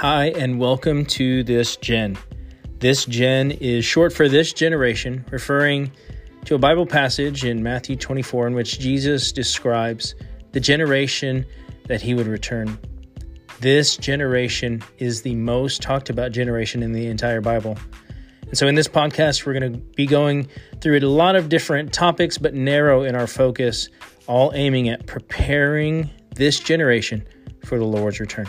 Hi, and welcome to This Gen. This Gen is short for this generation, referring to a Bible passage in Matthew 24 in which Jesus describes the generation that he would return. This generation is the most talked about generation in the entire Bible. And so, in this podcast, we're going to be going through a lot of different topics, but narrow in our focus, all aiming at preparing this generation for the Lord's return.